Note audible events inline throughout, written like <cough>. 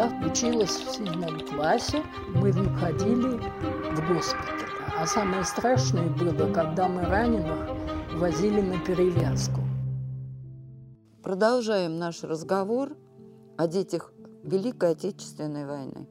Я училась в седьмом классе, мы выходили в госпиталь. А самое страшное было, когда мы раненых возили на перевязку. Продолжаем наш разговор о детях Великой Отечественной войны.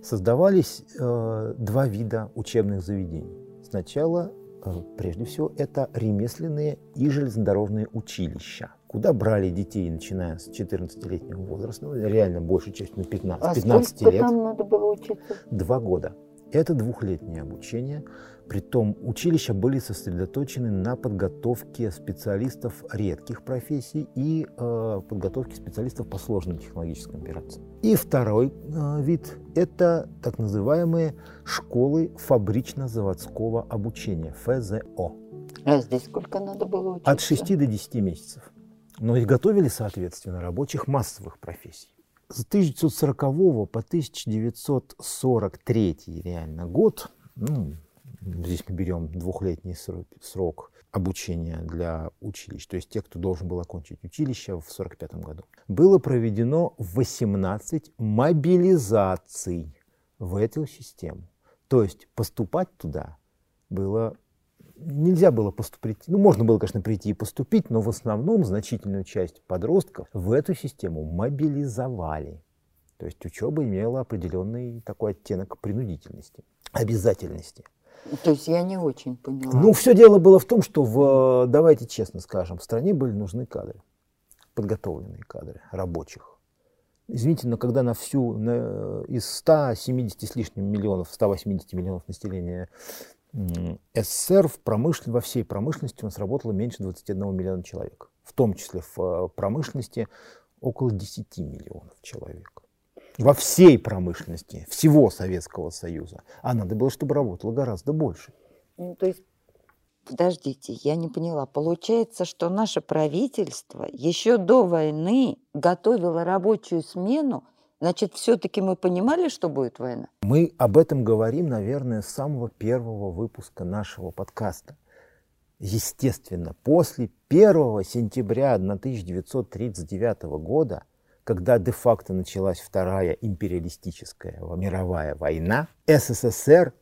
Создавались э, два вида учебных заведений. Сначала, э, прежде всего, это ремесленные и железнодорожные училища, куда брали детей, начиная с 14-летнего возраста, ну, реально большей частью на 15, а 15 сколько лет. там надо было учиться? Два года. Это двухлетнее обучение. Притом училища были сосредоточены на подготовке специалистов редких профессий и э, подготовке специалистов по сложным технологическим операциям. И второй э, вид – это так называемые школы фабрично-заводского обучения, ФЗО. А здесь сколько надо было учиться? От 6 до 10 месяцев. Но их готовили, соответственно, рабочих массовых профессий. С 1940 по 1943 реально год, ну, здесь мы берем двухлетний срок обучения для училищ, то есть те, кто должен был окончить училище в 1945 году, было проведено 18 мобилизаций в эту систему. То есть поступать туда было нельзя было поступить, ну, можно было, конечно, прийти и поступить, но в основном значительную часть подростков в эту систему мобилизовали. То есть учеба имела определенный такой оттенок принудительности, обязательности. То есть я не очень поняла. Ну, все дело было в том, что, в, давайте честно скажем, в стране были нужны кадры, подготовленные кадры, рабочих. Извините, но когда на всю, на, из 170 с лишним миллионов, 180 миллионов населения СССР в промышлен... во всей промышленности у нас работало меньше 21 миллиона человек. В том числе в э, промышленности около 10 миллионов человек. Во всей промышленности всего Советского Союза. А надо было, чтобы работало гораздо больше. Ну, то есть, подождите, я не поняла. Получается, что наше правительство еще до войны готовило рабочую смену Значит, все-таки мы понимали, что будет война? Мы об этом говорим, наверное, с самого первого выпуска нашего подкаста. Естественно, после 1 сентября 1939 года, когда де-факто началась Вторая империалистическая мировая война, СССР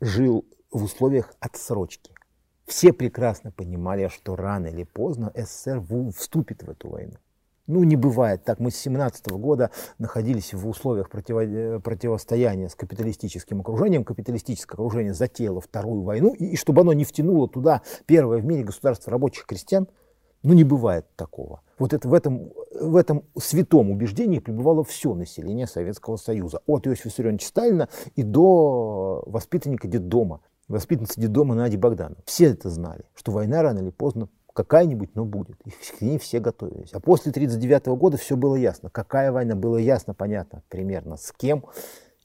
жил в условиях отсрочки. Все прекрасно понимали, что рано или поздно СССР вступит в эту войну. Ну, не бывает так. Мы с 17 года находились в условиях противо э, противостояния с капиталистическим окружением. Капиталистическое окружение затеяло Вторую войну, и, и чтобы оно не втянуло туда первое в мире государство рабочих крестьян, ну, не бывает такого. Вот это, в, этом, в этом святом убеждении пребывало все население Советского Союза. От Иосифа Виссарионовича Сталина и до воспитанника детдома, воспитанницы детдома Нади Богданова. Все это знали, что война рано или поздно какая-нибудь, но будет. И к ней все готовились. А после 1939 года все было ясно. Какая война, было ясно, понятно примерно с кем.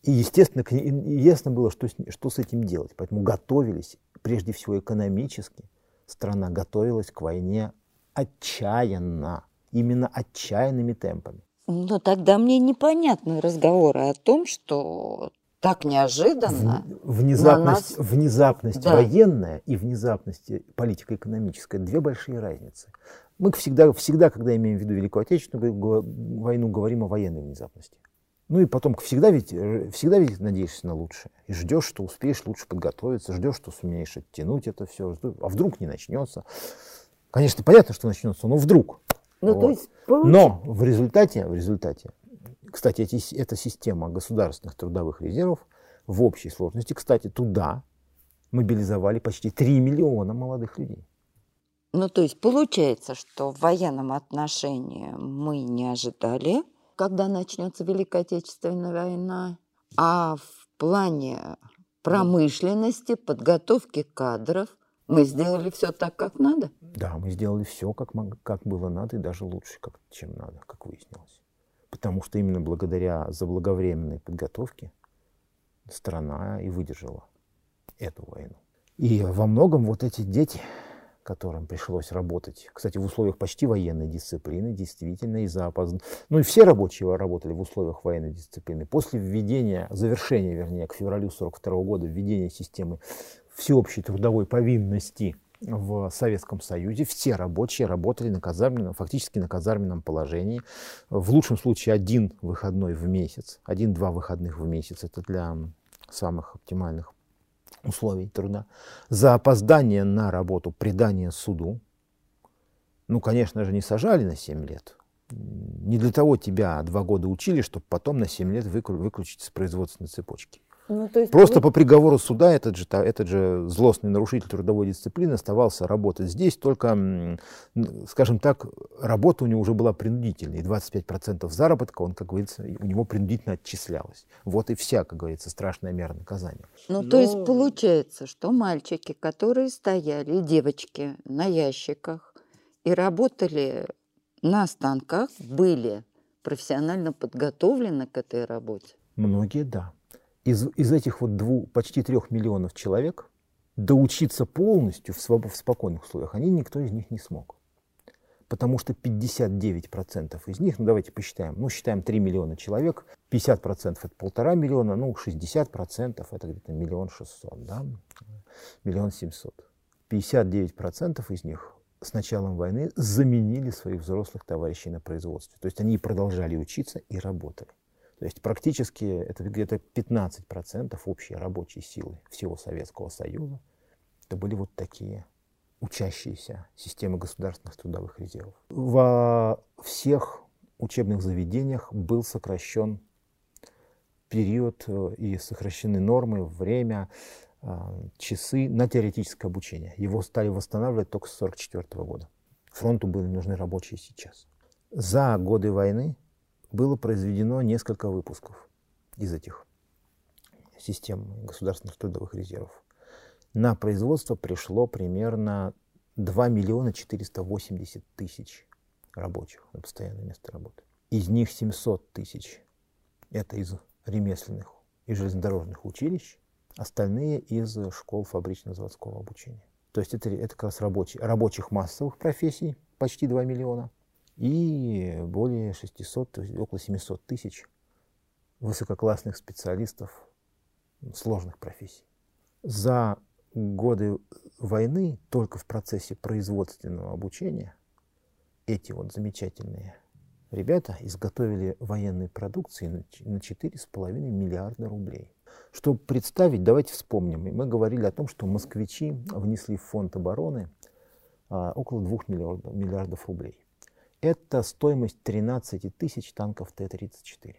И, естественно, ясно было, что с, что с этим делать. Поэтому готовились, прежде всего экономически, страна готовилась к войне отчаянно, именно отчаянными темпами. Ну, тогда мне непонятны разговоры о том, что так неожиданно. Внезапность, нас... внезапность да. военная и внезапность политико-экономическая – две большие разницы. Мы всегда, всегда, когда имеем в виду Великую Отечественную войну, говорим о военной внезапности. Ну и потом всегда ведь, всегда ведь надеешься на лучшее. И ждешь, что успеешь лучше подготовиться, ждешь, что сумеешь оттянуть это все. А вдруг не начнется. Конечно, понятно, что начнется, но вдруг. Ну, вот. то есть, Но в результате, в результате кстати, эти, эта система государственных трудовых резервов в общей сложности, кстати, туда мобилизовали почти 3 миллиона молодых людей. Ну, то есть получается, что в военном отношении мы не ожидали, когда начнется Великая Отечественная война, а в плане промышленности, подготовки кадров мы сделали все так, как надо. Да, мы сделали все, как, как было надо, и даже лучше, как, чем надо, как выяснилось. Потому что именно благодаря заблаговременной подготовке страна и выдержала эту войну. И во многом вот эти дети, которым пришлось работать, кстати, в условиях почти военной дисциплины, действительно, из-за опоздания. Ну и все рабочие работали в условиях военной дисциплины. После введения, завершения, вернее, к февралю 42 года, введения системы всеобщей трудовой повинности в Советском Союзе все рабочие работали на казарменном, фактически на казарменном положении. В лучшем случае один выходной в месяц, один-два выходных в месяц. Это для самых оптимальных условий труда. За опоздание на работу, предание суду. Ну, конечно же, не сажали на 7 лет. Не для того тебя два года учили, чтобы потом на 7 лет выключить с производственной цепочки. Ну, то есть Просто вы... по приговору суда этот же, этот же злостный нарушитель трудовой дисциплины оставался работать здесь, только, скажем так, работа у него уже была принудительной. И 25% заработка, он, как говорится, у него принудительно отчислялось. Вот и вся, как говорится, страшная мера наказания. Ну, Но... то есть получается, что мальчики, которые стояли, и девочки на ящиках и работали на станках, были профессионально подготовлены к этой работе? Многие, да из, из этих вот двух, почти трех миллионов человек доучиться полностью в, своб, в спокойных условиях, они никто из них не смог. Потому что 59% из них, ну давайте посчитаем, ну считаем 3 миллиона человек, 50% это полтора миллиона, ну 60% это где-то миллион шестьсот, да, миллион семьсот. 59% из них с началом войны заменили своих взрослых товарищей на производстве. То есть они продолжали учиться и работали. То есть практически это где-то 15% общей рабочей силы всего Советского Союза. Это были вот такие учащиеся системы государственных трудовых резервов. Во всех учебных заведениях был сокращен период э, и сокращены нормы, время, э, часы на теоретическое обучение. Его стали восстанавливать только с 1944 года. Фронту были нужны рабочие сейчас. За годы войны было произведено несколько выпусков из этих систем государственных трудовых резервов. На производство пришло примерно 2 миллиона 480 тысяч рабочих на постоянное место работы. Из них 700 тысяч – это из ремесленных и железнодорожных училищ, остальные из школ фабрично-заводского обучения. То есть это, это как раз рабочие, рабочих массовых профессий, почти 2 миллиона – и более 600, около 700 тысяч высококлассных специалистов сложных профессий. За годы войны только в процессе производственного обучения эти вот замечательные ребята изготовили военной продукции на 4,5 миллиарда рублей. Чтобы представить, давайте вспомним. Мы говорили о том, что москвичи внесли в фонд обороны а, около 2 миллиардов, миллиардов рублей. Это стоимость 13 тысяч танков Т-34.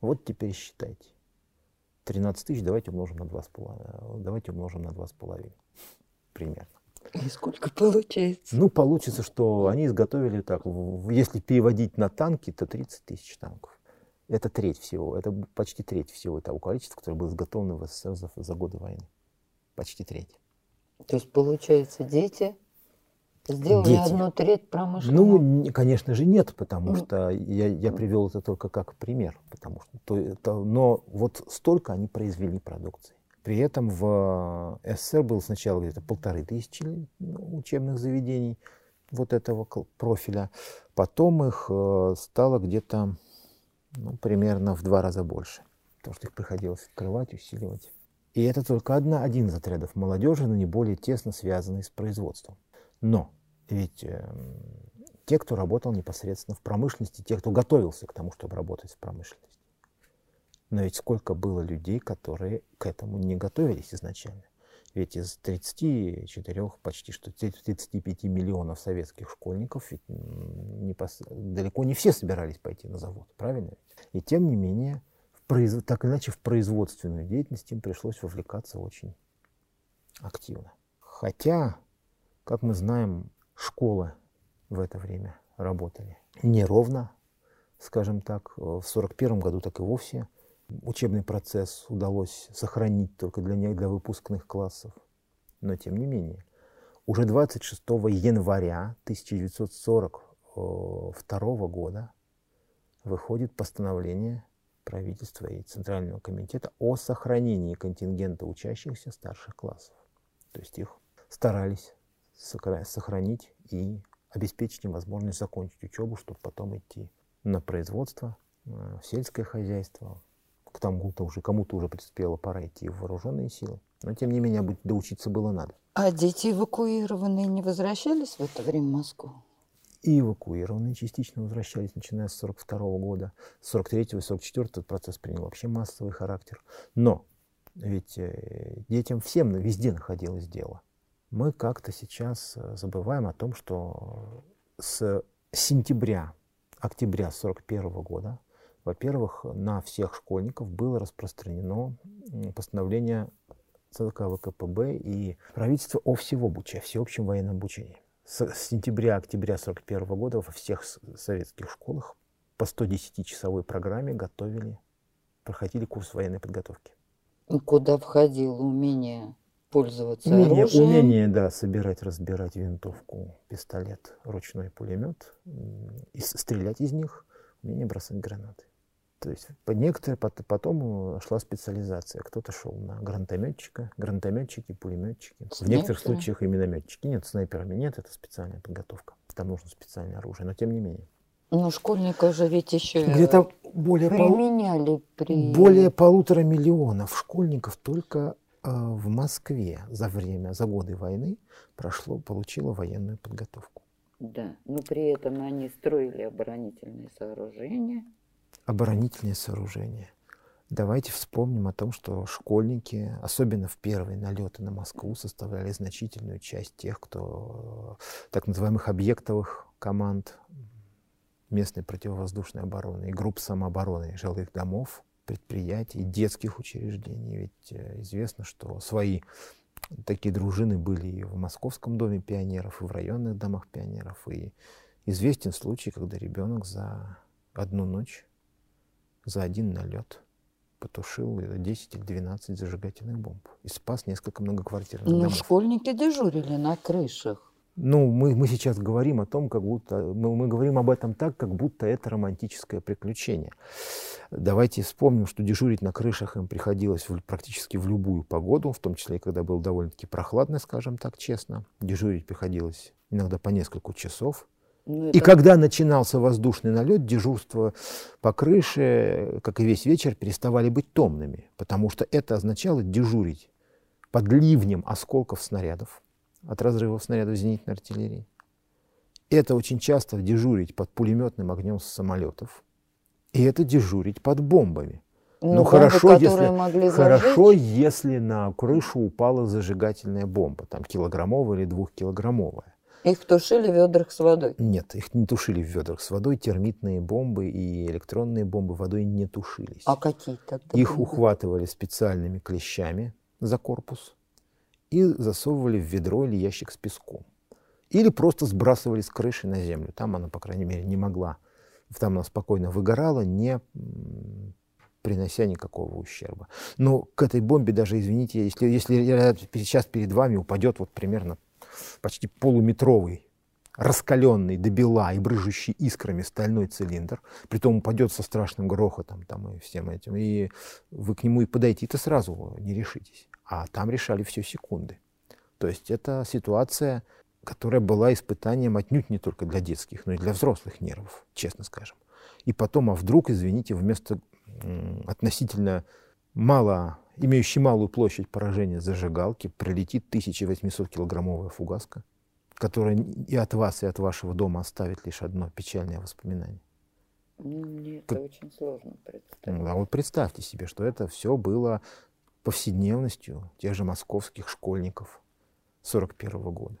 Вот теперь считайте. 13 тысяч давайте умножим на 2,5. Давайте умножим на 2,5. Примерно. И сколько получается? Ну, получится, что они изготовили так, если переводить на танки, то 30 тысяч танков. Это треть всего, это почти треть всего того количества, которое было изготовлено в СССР за, за годы войны. Почти треть. То есть, получается, дети Сделали дети. одну треть промышленного? Ну, конечно же, нет, потому ну. что я, я привел это только как пример. Потому что, то, это, но вот столько они произвели продукции. При этом в СССР было сначала где-то полторы тысячи ну, учебных заведений вот этого профиля. Потом их э, стало где-то ну, примерно в два раза больше. Потому что их приходилось открывать, усиливать. И это только одна, один из отрядов молодежи, но не более тесно связанный с производством. Но ведь э, те, кто работал непосредственно в промышленности, те, кто готовился к тому, чтобы работать в промышленности. Но ведь сколько было людей, которые к этому не готовились изначально. Ведь из 34, почти что 35 миллионов советских школьников ведь не пос... далеко не все собирались пойти на завод, правильно? И тем не менее, в произ... так иначе, в производственную деятельность им пришлось вовлекаться очень активно. Хотя как мы знаем, школы в это время работали неровно, скажем так. В 1941 году так и вовсе учебный процесс удалось сохранить только для, для выпускных классов. Но тем не менее, уже 26 января 1942 года выходит постановление правительства и Центрального комитета о сохранении контингента учащихся старших классов. То есть их старались сохранить и обеспечить им возможность закончить учебу, чтобы потом идти на производство, в сельское хозяйство, к тому-то уже, кому-то уже предспела пора идти в вооруженные силы. Но, тем не менее, доучиться было надо. А дети эвакуированные не возвращались в это время в Москву? И эвакуированные частично возвращались, начиная с 42 года. С 43 и 44 этот процесс принял вообще массовый характер. Но ведь э, детям всем везде находилось дело. Мы как-то сейчас э, забываем о том, что с сентября, октября 41 года, во-первых, на всех школьников было распространено постановление ЦК ВКПБ и правительства о всеобуче, о всеобщем военном обучении. С сентября-октября 1941 года во всех советских школах по 110-часовой программе готовили, проходили курс военной подготовки. Куда входило умение пользоваться умение, оружием? Умение, да, собирать, разбирать винтовку, пистолет, ручной пулемет, и стрелять из них, умение бросать гранаты. То есть некоторые, потом шла специализация. Кто-то шел на гранатометчика, гранатометчики, пулеметчики. Снайперы. В некоторых случаях и минометчики. Нет, снайперами нет, это специальная подготовка. Там нужно специальное оружие, но тем не менее. Ну, школьников же ведь еще где-то более применяли пол... при... более полутора миллионов школьников только э, в Москве за время, за годы войны прошло, получило военную подготовку. Да, но при этом они строили оборонительные сооружения оборонительные сооружения. Давайте вспомним о том, что школьники, особенно в первые налеты на Москву, составляли значительную часть тех, кто так называемых объектовых команд местной противовоздушной обороны и групп самообороны жилых домов, предприятий, детских учреждений. Ведь э, известно, что свои такие дружины были и в Московском доме пионеров, и в районных домах пионеров. И известен случай, когда ребенок за одну ночь за один налет потушил 10 или 12 зажигательных бомб и спас несколько многоквартирных ну, домов. школьники дежурили на крышах. Ну, мы, мы сейчас говорим о том, как будто мы, мы говорим об этом так, как будто это романтическое приключение. Давайте вспомним, что дежурить на крышах им приходилось в, практически в любую погоду, в том числе, когда было довольно-таки прохладно, скажем так честно. Дежурить приходилось иногда по несколько часов. Ну, это... И когда начинался воздушный налет, дежурство по крыше, как и весь вечер, переставали быть томными, потому что это означало дежурить под ливнем осколков снарядов от разрывов снарядов зенитной артиллерии. Это очень часто дежурить под пулеметным огнем с самолетов. И это дежурить под бомбами. Ну, ну хорошо, если, могли хорошо, если на крышу упала зажигательная бомба, там килограммовая или двухкилограммовая. Их тушили в ведрах с водой? Нет, их не тушили в ведрах с водой. Термитные бомбы и электронные бомбы водой не тушились. А какие тогда? Их ухватывали специальными клещами за корпус и засовывали в ведро или ящик с песком. Или просто сбрасывали с крыши на землю. Там она, по крайней мере, не могла. Там она спокойно выгорала, не принося никакого ущерба. Но к этой бомбе даже, извините, если, если сейчас перед вами упадет вот примерно почти полуметровый, раскаленный до бела и брыжущий искрами стальной цилиндр, притом упадет со страшным грохотом там и всем этим, и вы к нему и подойти-то сразу не решитесь. А там решали все секунды. То есть это ситуация, которая была испытанием отнюдь не только для детских, но и для взрослых нервов, честно скажем. И потом, а вдруг, извините, вместо относительно мало имеющий малую площадь поражения зажигалки, прилетит 1800-килограммовая фугаска, которая и от вас, и от вашего дома оставит лишь одно печальное воспоминание. Мне это как... очень сложно представить. Ну, а вот представьте себе, что это все было повседневностью тех же московских школьников 41 года.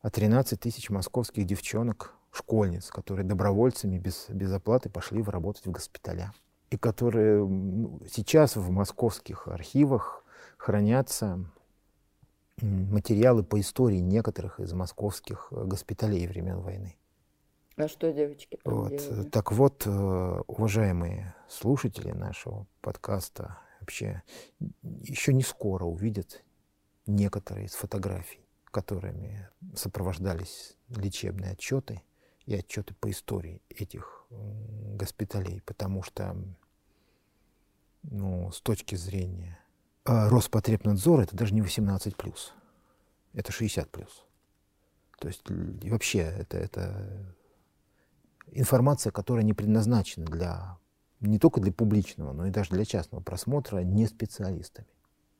А 13 тысяч московских девчонок, школьниц, которые добровольцами без, без оплаты пошли работать в госпиталя и которые сейчас в московских архивах хранятся материалы по истории некоторых из московских э, госпиталей времен войны. А что девочки вот. Делали? Так вот, э, уважаемые слушатели нашего подкаста, вообще еще не скоро увидят некоторые из фотографий, которыми сопровождались лечебные отчеты и отчеты по истории этих госпиталей, потому что ну, с точки зрения а Роспотребнадзора, это даже не 18 плюс, это 60 плюс. То есть вообще это, это информация, которая не предназначена для не только для публичного, но и даже для частного просмотра не специалистами.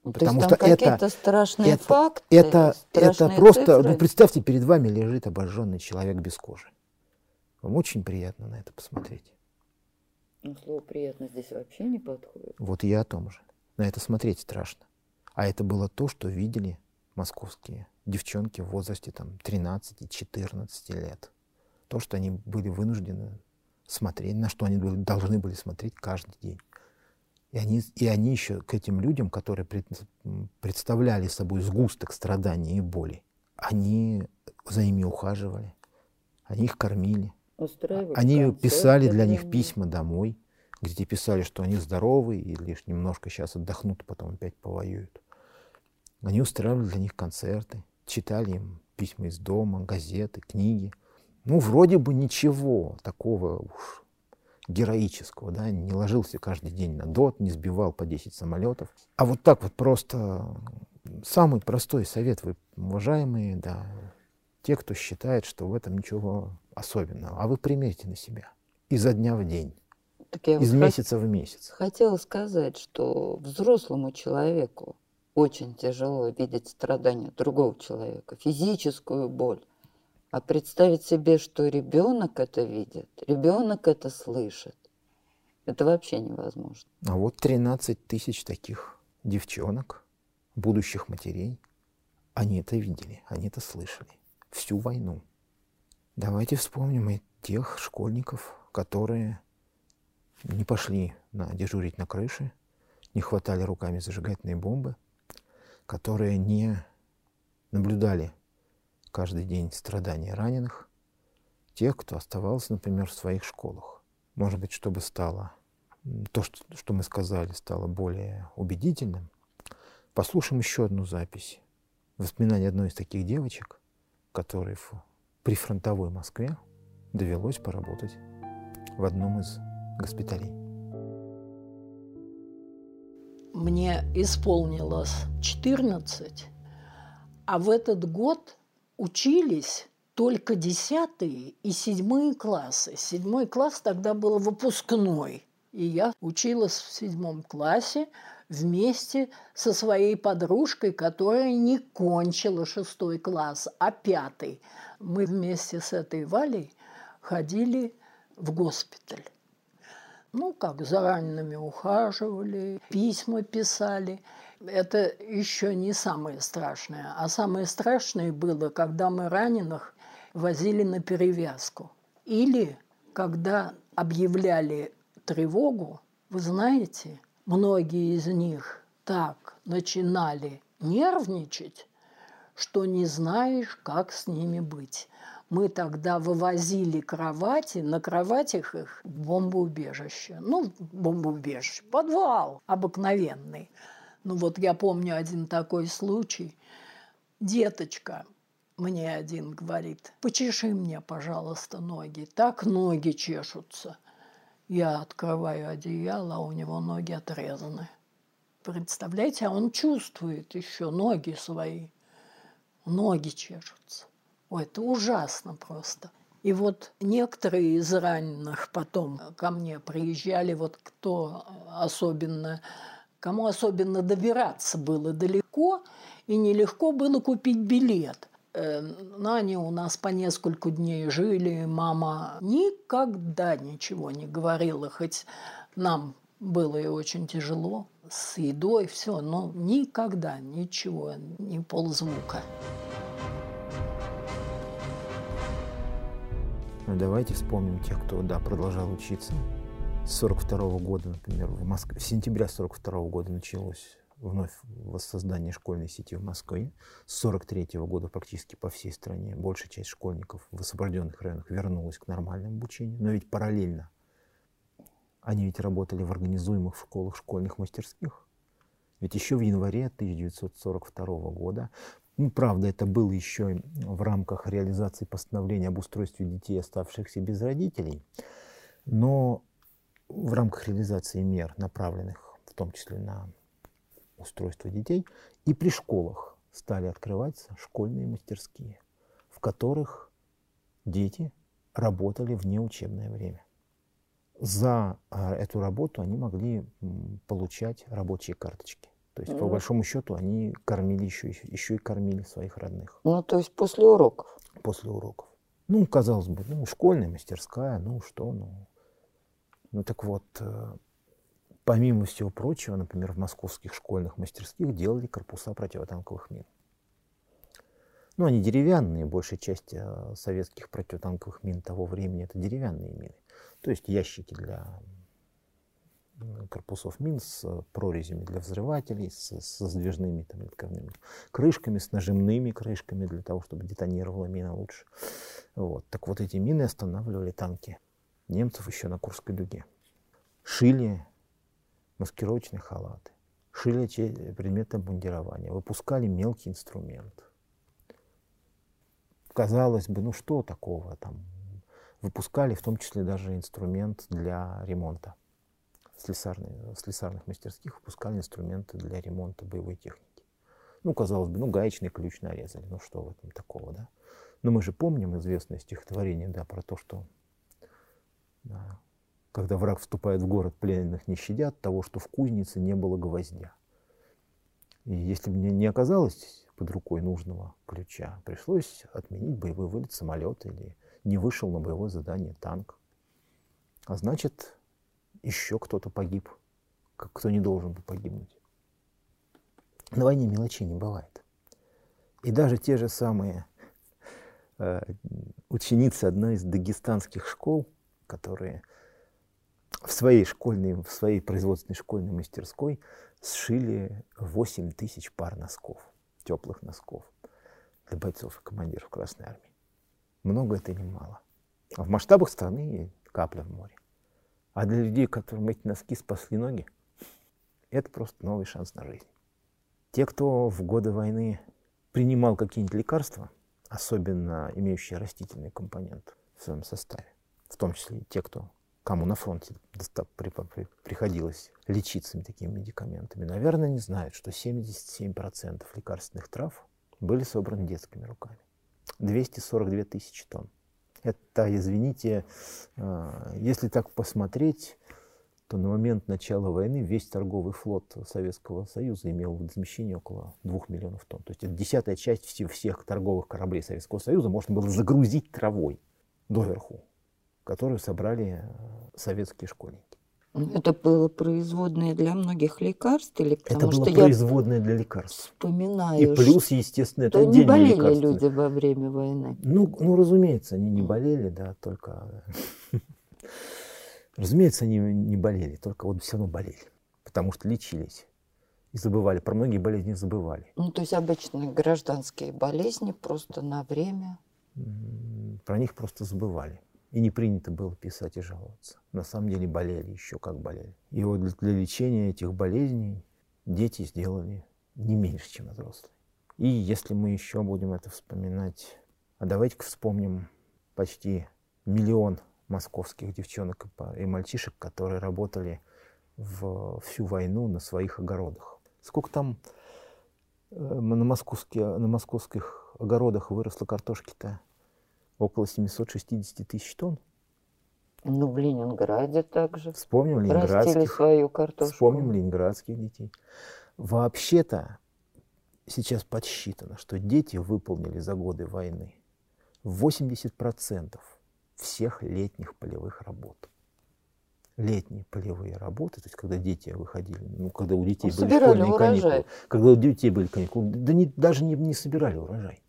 Ну, Потому что это страшные это, факты, это, страшные это просто, цифры. ну, представьте, перед вами лежит обожженный человек без кожи. Вам очень приятно на это посмотреть. Ну, слово приятно здесь вообще не подходит. Вот и я о том же. На это смотреть страшно. А это было то, что видели московские девчонки в возрасте там 13-14 лет. То, что они были вынуждены смотреть, на что они должны были смотреть каждый день. И они, и они еще к этим людям, которые пред, представляли собой сгусток страданий и боли, они за ними ухаживали, они их кормили. Устраивали Они писали для них. письма домой, где писали, что они здоровы и лишь немножко сейчас отдохнут, а потом опять повоюют. Они устраивали для них концерты, читали им письма из дома, газеты, книги. Ну, вроде бы ничего такого уж героического, да, не ложился каждый день на дот, не сбивал по 10 самолетов. А вот так вот просто самый простой совет, вы, уважаемые, да, те, кто считает, что в этом ничего особенного, а вы примерьте на себя изо дня в день, Так я из хот- месяца в месяц. хотела сказать, что взрослому человеку очень тяжело видеть страдания другого человека, физическую боль. А представить себе, что ребенок это видит, ребенок это слышит, это вообще невозможно. А вот 13 тысяч таких девчонок, будущих матерей, они это видели, они это слышали всю войну. Давайте вспомним и тех школьников, которые не пошли на, дежурить на крыше, не хватали руками зажигательные бомбы, которые не наблюдали каждый день страдания раненых, тех, кто оставался, например, в своих школах. Может быть, чтобы стало то, что мы сказали, стало более убедительным, послушаем еще одну запись. Воспоминания одной из таких девочек, которой в прифронтовой Москве довелось поработать в одном из госпиталей. Мне исполнилось 14, а в этот год учились только 10 и 7 классы. Седьмой класс тогда был выпускной. И я училась в седьмом классе вместе со своей подружкой, которая не кончила шестой класс, а пятый. Мы вместе с этой Валей ходили в госпиталь. Ну, как за ранеными ухаживали, письма писали. Это еще не самое страшное. А самое страшное было, когда мы раненых возили на перевязку. Или когда объявляли тревогу, вы знаете, многие из них так начинали нервничать, что не знаешь, как с ними быть. Мы тогда вывозили кровати, на кроватях их в бомбоубежище. Ну, бомбоубежище, подвал обыкновенный. Ну вот я помню один такой случай. Деточка, мне один говорит, почеши мне, пожалуйста, ноги. Так ноги чешутся. Я открываю одеяло, а у него ноги отрезаны. Представляете, а он чувствует еще ноги свои. Ноги чешутся. Ой, это ужасно просто. И вот некоторые из раненых потом ко мне приезжали, вот кто особенно, кому особенно добираться было далеко, и нелегко было купить билет. Э, Но они у нас по нескольку дней жили. Мама никогда ничего не говорила, хоть нам было и очень тяжело с едой, все, но никогда ничего, ни ползвука. Ну, давайте вспомним тех, кто, да, продолжал учиться. С 42 года, например, в Москве, с сентября 42 года началось вновь воссоздание школьной сети в Москве. С 43 года практически по всей стране большая часть школьников в освобожденных районах вернулась к нормальному обучению. Но ведь параллельно они ведь работали в организуемых школах, школьных мастерских. Ведь еще в январе 1942 года, ну, правда, это было еще в рамках реализации постановления об устройстве детей, оставшихся без родителей, но в рамках реализации мер, направленных в том числе на устройство детей, и при школах стали открываться школьные мастерские, в которых дети работали в неучебное время. за а, эту работу они могли получать рабочие карточки. То есть, по большому счету, они кормили еще, еще и кормили своих родных. Ну, то есть после уроков? После уроков. Ну, казалось бы, ну, школьная мастерская, ну что, ну. Ну так вот, э, помимо всего прочего, например, в московских школьных мастерских делали корпуса противотанковых мин. Ну, они деревянные, большая часть э, советских противотанковых мин того времени это деревянные мины. То есть ящики для корпусов мин с прорезями для взрывателей, с, со сдвижными там, литковными крышками, с нажимными крышками для того, чтобы детонировала мина лучше. Вот. Так вот эти мины останавливали танки немцев еще на Курской дуге. Шили маскировочные халаты, шили предметы обмундирования, выпускали мелкий инструмент. Казалось бы, ну что такого там? Выпускали в том числе даже инструмент для ремонта. Слесарные, слесарных мастерских выпускали инструменты для ремонта боевой техники. Ну, казалось бы, ну, гаечный ключ нарезали, ну что в этом такого, да? Но мы же помним известное стихотворение, да, про то, что когда враг вступает в город, пленных не щадят того, что в кузнице не было гвоздя. И если бы не оказалось под рукой нужного ключа, пришлось отменить боевой вылет самолета или не вышел на боевое задание танк. А значит, еще кто-то погиб, кто не должен был погибнуть. На войне мелочей не бывает. И даже те же самые э, ученицы одной из дагестанских школ, которые в своей школьной, в своей производственной школьной мастерской сшили 8 тысяч пар носков, теплых носков для бойцов и командиров Красной Армии. Много это или мало. А в масштабах страны капля в море. А для людей, которым эти носки спасли ноги, это просто новый шанс на жизнь. Те, кто в годы войны принимал какие-нибудь лекарства, особенно имеющие растительный компонент в своем составе, в том числе те, кто кому на фронте приходилось лечиться такими медикаментами, наверное, не знают, что 77% лекарственных трав были собраны детскими руками. 242 тысячи тонн. Это, извините, а, если так посмотреть, то на момент начала войны весь торговый флот Советского Союза имел водоизмещение около 2 миллионов тонн. То есть это десятая часть всех торговых кораблей Советского Союза можно было загрузить травой доверху которую собрали э, советские школьники. Это было производное для многих лекарств или потому Это было что производное для лекарств. Вспоминаю. И плюс, естественно, это не болели люди во время войны. Ну, ну, разумеется, они не болели, да, только... <laughs> Разумеется, они не болели, только вот все равно болели, потому что лечились и забывали. Про многие болезни забывали. Ну, то есть обычные гражданские болезни просто на время? Про них просто забывали. И не принято было писать и жаловаться. На самом деле болели, еще как болели. И вот для лечения этих болезней дети сделали не меньше, чем взрослые. И если мы еще будем это вспоминать, а давайте-ка вспомним почти миллион московских девчонок и мальчишек, которые работали в всю войну на своих огородах. Сколько там э, на, на московских огородах выросло картошки-то? Около 760 тысяч тонн. Ну, в Ленинграде также. Вспомним ленинградских. свою картошку. Вспомним ленинградских детей. Вообще-то сейчас подсчитано, что дети выполнили за годы войны 80% всех летних полевых работ. Летние полевые работы, то есть когда дети выходили, ну, когда у детей ну, были школьные урожай. каникулы, когда у детей были каникулы, да не, даже не, не собирали урожай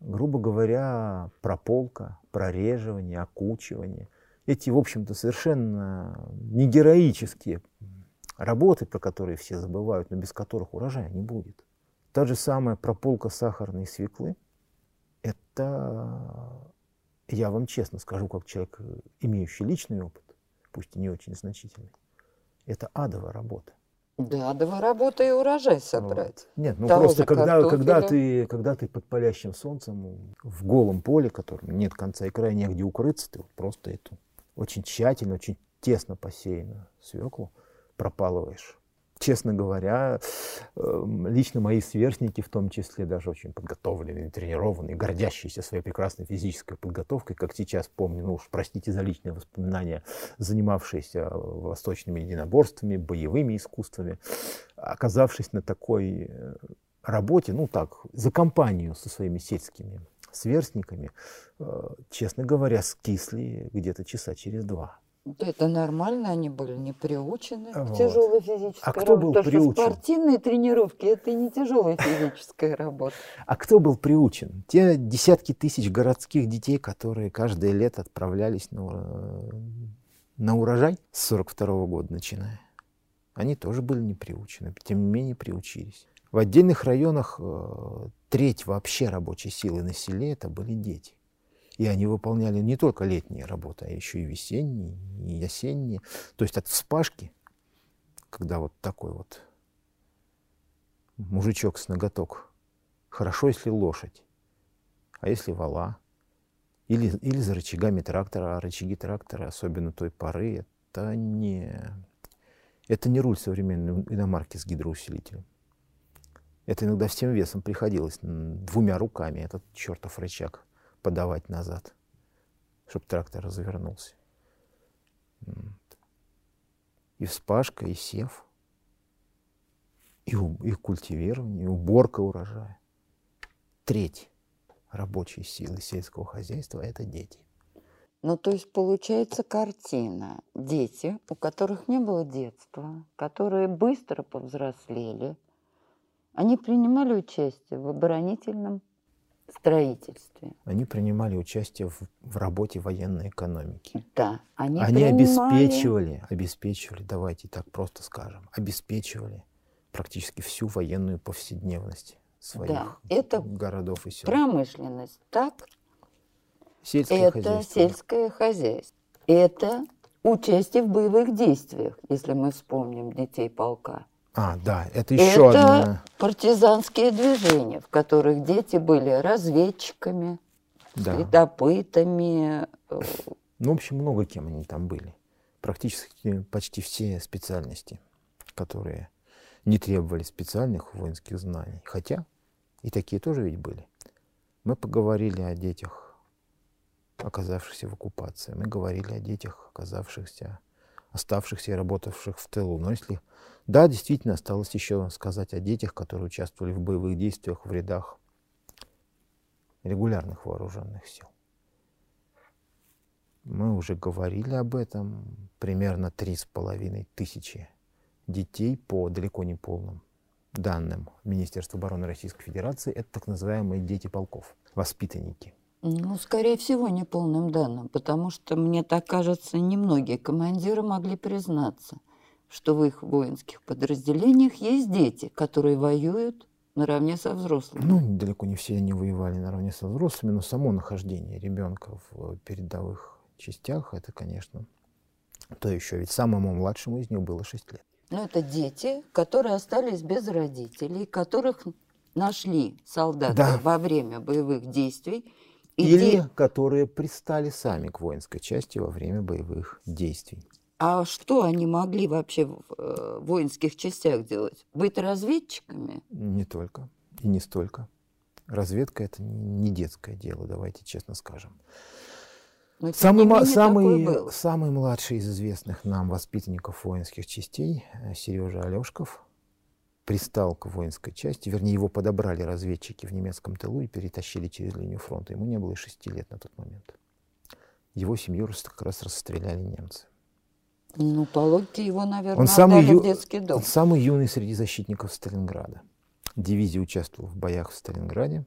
грубо говоря, прополка, прореживание, окучивание. Эти, в общем-то, совершенно не героические работы, про которые все забывают, но без которых урожая не будет. Та же самая прополка сахарной свеклы, это, я вам честно скажу, как человек, имеющий личный опыт, пусть и не очень значительный, это адовая работа. Да, да работа и урожай собрать. Вот. Нет, ну Того просто когда, когда, ты, когда ты под палящим солнцем в голом поле, которым нет конца и края, негде укрыться, ты вот просто эту очень тщательно, очень тесно посеянную свеклу пропалываешь честно говоря, эм, лично мои сверстники, в том числе даже очень подготовленные, тренированные, гордящиеся своей прекрасной физической подготовкой, как сейчас помню, ну уж простите за личные воспоминания, занимавшиеся восточными единоборствами, боевыми искусствами, оказавшись на такой э, работе, ну так, за компанию со своими сельскими сверстниками, э, честно говоря, скисли где-то часа через два. Это нормально, они были не приучены вот. к тяжелой физической а кто был работе. приучен? Что спортивные тренировки – это не тяжелая физическая работа. А кто был приучен? Те десятки тысяч городских детей, которые каждое лето отправлялись на, на урожай с 42 -го года начиная. Они тоже были не приучены, тем не менее приучились. В отдельных районах э, треть вообще рабочей силы на селе это были дети. И они выполняли не только летние работы, а еще и весенние, и осенние. То есть от вспашки, когда вот такой вот мужичок с ноготок, хорошо, если лошадь, а если вала, или, или за рычагами трактора, а рычаги трактора, особенно той поры, это не, это не руль современной иномарки с гидроусилителем. Это иногда всем весом приходилось двумя руками этот чертов рычаг подавать назад, чтобы трактор развернулся. И вспашка, и сев, и, и культивирование, и уборка урожая. Треть рабочей силы сельского хозяйства – это дети. Ну, то есть получается картина. Дети, у которых не было детства, которые быстро повзрослели, они принимали участие в оборонительном строительстве. Они принимали участие в, в работе военной экономики. Да, они, они принимали... обеспечивали, обеспечивали, давайте так просто скажем, обеспечивали практически всю военную повседневность своих да, это городов и сел. Промышленность, так? Сельское это хозяйство. сельское хозяйство. Это участие в боевых действиях, если мы вспомним детей полка. А, да, это еще это одна... партизанские движения, в которых дети были разведчиками, да. следопытами. Э, ну, в общем, много кем они там были. Практически почти все специальности, которые не требовали специальных воинских знаний. Хотя и такие тоже ведь были. Мы поговорили о детях, оказавшихся в оккупации. Мы говорили о детях, оказавшихся, оставшихся и работавших в тылу. Но если да, действительно, осталось еще сказать о детях, которые участвовали в боевых действиях в рядах регулярных вооруженных сил. Мы уже говорили об этом. Примерно три с половиной тысячи детей по далеко не полным данным Министерства обороны Российской Федерации. Это так называемые дети полков, воспитанники. Ну, скорее всего, не полным данным, потому что, мне так кажется, немногие командиры могли признаться, что в их воинских подразделениях есть дети, которые воюют наравне со взрослыми. Ну, далеко не все они воевали наравне со взрослыми, но само нахождение ребенка в передовых частях, это, конечно, то еще. Ведь самому младшему из них было 6 лет. Ну, это дети, которые остались без родителей, которых нашли солдаты да. во время боевых действий. И Или де... которые пристали сами к воинской части во время боевых действий. А что они могли вообще в э, воинских частях делать? Быть разведчиками? Не только. И не столько. Разведка это не детское дело, давайте честно скажем. Но, самый, менее, самый, самый младший из известных нам воспитанников воинских частей, э, Сережа Алешков, пристал к воинской части, вернее, его подобрали разведчики в немецком тылу и перетащили через линию фронта. Ему не было и шести лет на тот момент. Его семью как раз расстреляли немцы. Ну, по логике его, наверное, он самый ю... в детский дом. Он самый юный среди защитников Сталинграда. Дивизия участвовала в боях в Сталинграде.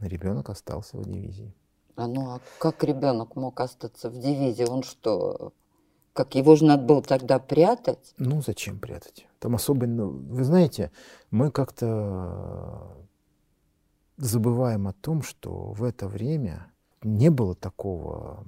Ребенок остался в дивизии. А ну а как ребенок мог остаться в дивизии? Он что, как его же надо было тогда прятать? Ну, зачем прятать? Там особенно, вы знаете, мы как-то забываем о том, что в это время не было такого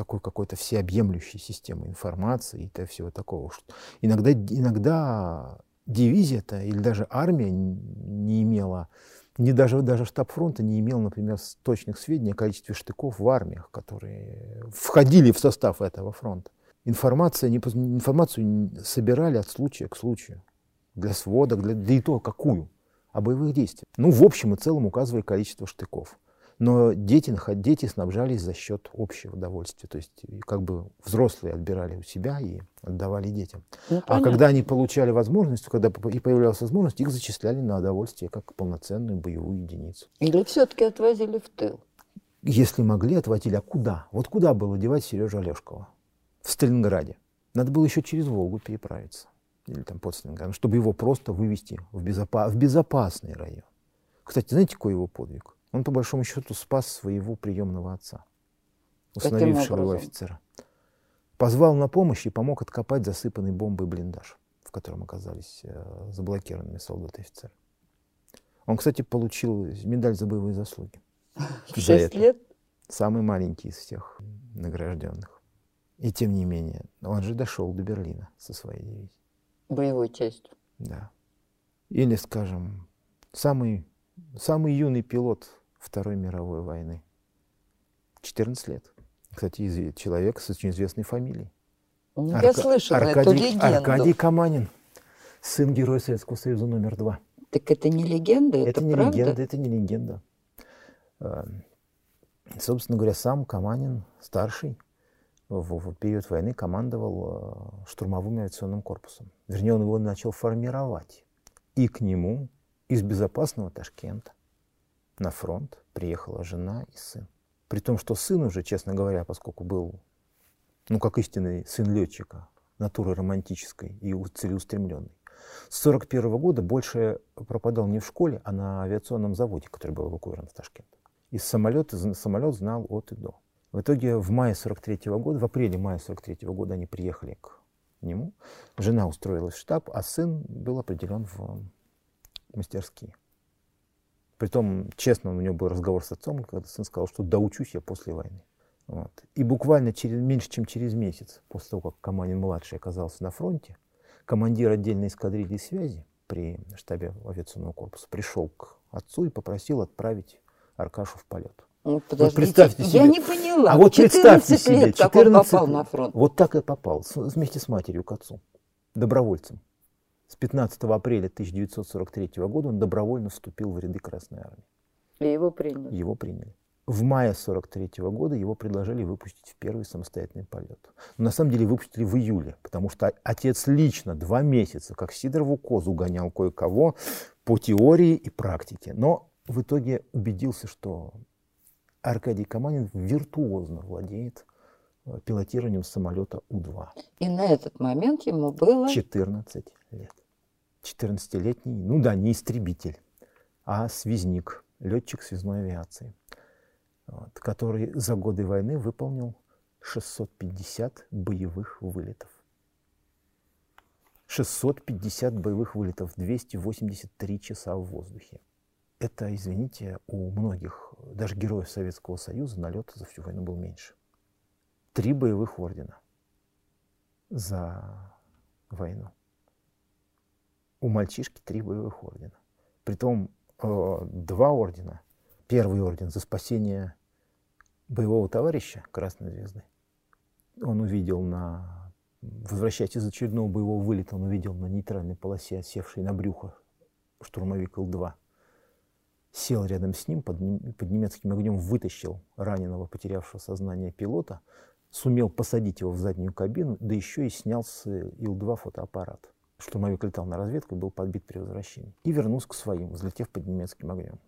такой какой-то всеобъемлющей системы информации и всего такого. Что иногда, иногда дивизия-то или даже армия не имела, не даже, даже штаб фронта не имел, например, точных сведений о количестве штыков в армиях, которые входили в состав этого фронта. Информация, информацию собирали от случая к случаю. для сводок, для, для и то какую, о боевых действиях. Ну, в общем и целом указывая количество штыков. Но дети, дети снабжались за счет общего удовольствия. То есть как бы взрослые отбирали у себя и отдавали детям. Ну, а когда они получали возможность, когда и появлялась возможность, их зачисляли на удовольствие как полноценную боевую единицу. Или все-таки отвозили в тыл? Если могли, отводили. А куда? Вот куда было девать Сережу Олешкова? В Сталинграде. Надо было еще через Волгу переправиться. Или там под Сталинградом, чтобы его просто вывести в, безопа- в безопасный район. Кстати, знаете, какой его подвиг? Он, по большому счету, спас своего приемного отца, установившего его офицера. Позвал на помощь и помог откопать засыпанный бомбой блиндаж, в котором оказались э, заблокированными солдаты и офицеры. Он, кстати, получил медаль за боевые заслуги. <laughs> Шесть лет? Самый маленький из всех награжденных. И тем не менее, он же дошел до Берлина со своей дивизией. Боевой частью. Да. Или, скажем, самый, самый юный пилот Второй мировой войны. 14 лет. Кстати, человек с очень известной фамилией. Ну, Арка... Я слышала Аркадий... эту легенду. Аркадий Каманин, сын Героя Советского Союза номер два. Так это не легенда, это, это не правда? легенда, это не легенда. А, собственно говоря, сам Каманин, старший, в, период войны командовал а, штурмовым авиационным корпусом. Вернее, он его начал формировать. И к нему из безопасного Ташкента на фронт приехала жена и сын. При том, что сын уже, честно говоря, поскольку был, ну, как истинный сын летчика, натуры романтической и целеустремленной, с 1941 года больше пропадал не в школе, а на авиационном заводе, который был эвакуирован в Ташкент. Из самолета самолет знал от и до. В итоге в мае 43 года, в апреле-мае 43 года они приехали к нему. Жена устроилась в штаб, а сын был определен в мастерские. Притом, честно, у него был разговор с отцом, когда сын сказал, что доучусь я после войны. Вот. И буквально через, меньше, чем через месяц, после того, как Каманин-младший оказался на фронте, командир отдельной эскадрильи связи при штабе авиационного корпуса пришел к отцу и попросил отправить Аркашу в полет. Ну, вот представьте себе. Я не поняла. А вот представьте себе, 14 лет, он попал на фронт. Вот так и попал, вместе с матерью к отцу, добровольцем. С 15 апреля 1943 года он добровольно вступил в ряды Красной Армии. И его приняли? Его приняли. В мае 1943 года его предложили выпустить в первый самостоятельный полет. Но на самом деле выпустили в июле, потому что отец лично два месяца, как Сидорову козу, гонял кое-кого по теории и практике. Но в итоге убедился, что Аркадий Каманин виртуозно владеет э, пилотированием самолета У-2. И на этот момент ему было... 14 лет. 14-летний, ну да, не истребитель, а связник, летчик связной авиации, вот, который за годы войны выполнил 650 боевых вылетов. 650 боевых вылетов, 283 часа в воздухе. Это, извините, у многих, даже героев Советского Союза, налет за всю войну был меньше. Три боевых ордена за войну у мальчишки три боевых ордена. Притом э, два ордена. Первый орден за спасение боевого товарища Красной Звезды. Он увидел на... Возвращаясь из очередного боевого вылета, он увидел на нейтральной полосе, севший на брюхо штурмовик Л-2. Сел рядом с ним, под, под немецким огнем вытащил раненого, потерявшего сознание пилота, сумел посадить его в заднюю кабину, да еще и снял с Ил-2 фотоаппарат штурмовик летал на разведку и был подбит при возвращении. И вернулся к своим, взлетев под немецким огнем.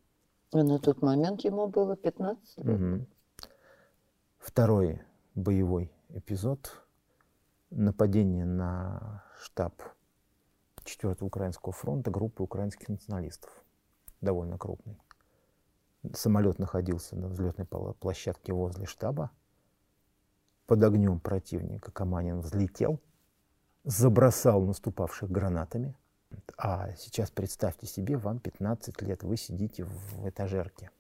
И на тот момент ему было 15 лет. Угу. Второй боевой эпизод – нападение на штаб 4-го Украинского фронта группы украинских националистов. Довольно крупный. Самолет находился на взлетной площадке возле штаба. Под огнем противника Каманин взлетел – забросал наступавших гранатами. А сейчас представьте себе, вам 15 лет, вы сидите в этажерке.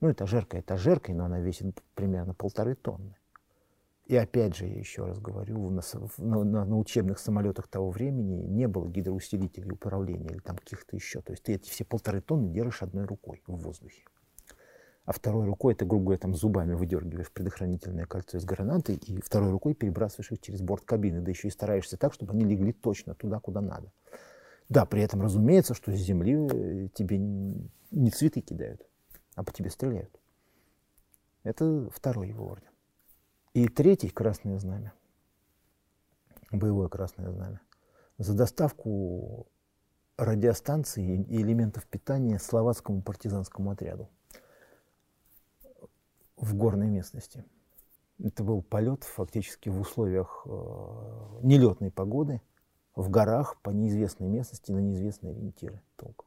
Ну, этажерка этажеркой, но она весит примерно полторы тонны. И опять же, я еще раз говорю, на, на, на учебных самолетах того времени не было гидроусилителей управления или там каких-то еще. То есть ты эти все полторы тонны держишь одной рукой в воздухе а второй рукой ты, грубо говоря, там зубами выдергиваешь предохранительное кольцо из гранаты и второй рукой перебрасываешь их через борт кабины, да еще и стараешься так, чтобы они легли точно туда, куда надо. Да, при этом разумеется, что с земли э, тебе не цветы кидают, а по тебе стреляют. Это второй его орден. И третий красное знамя, боевое красное знамя, за доставку радиостанции и элементов питания словацкому партизанскому отряду в горной местности. Это был полет фактически в условиях э, нелетной погоды, в горах по неизвестной местности на неизвестные ориентиры толком,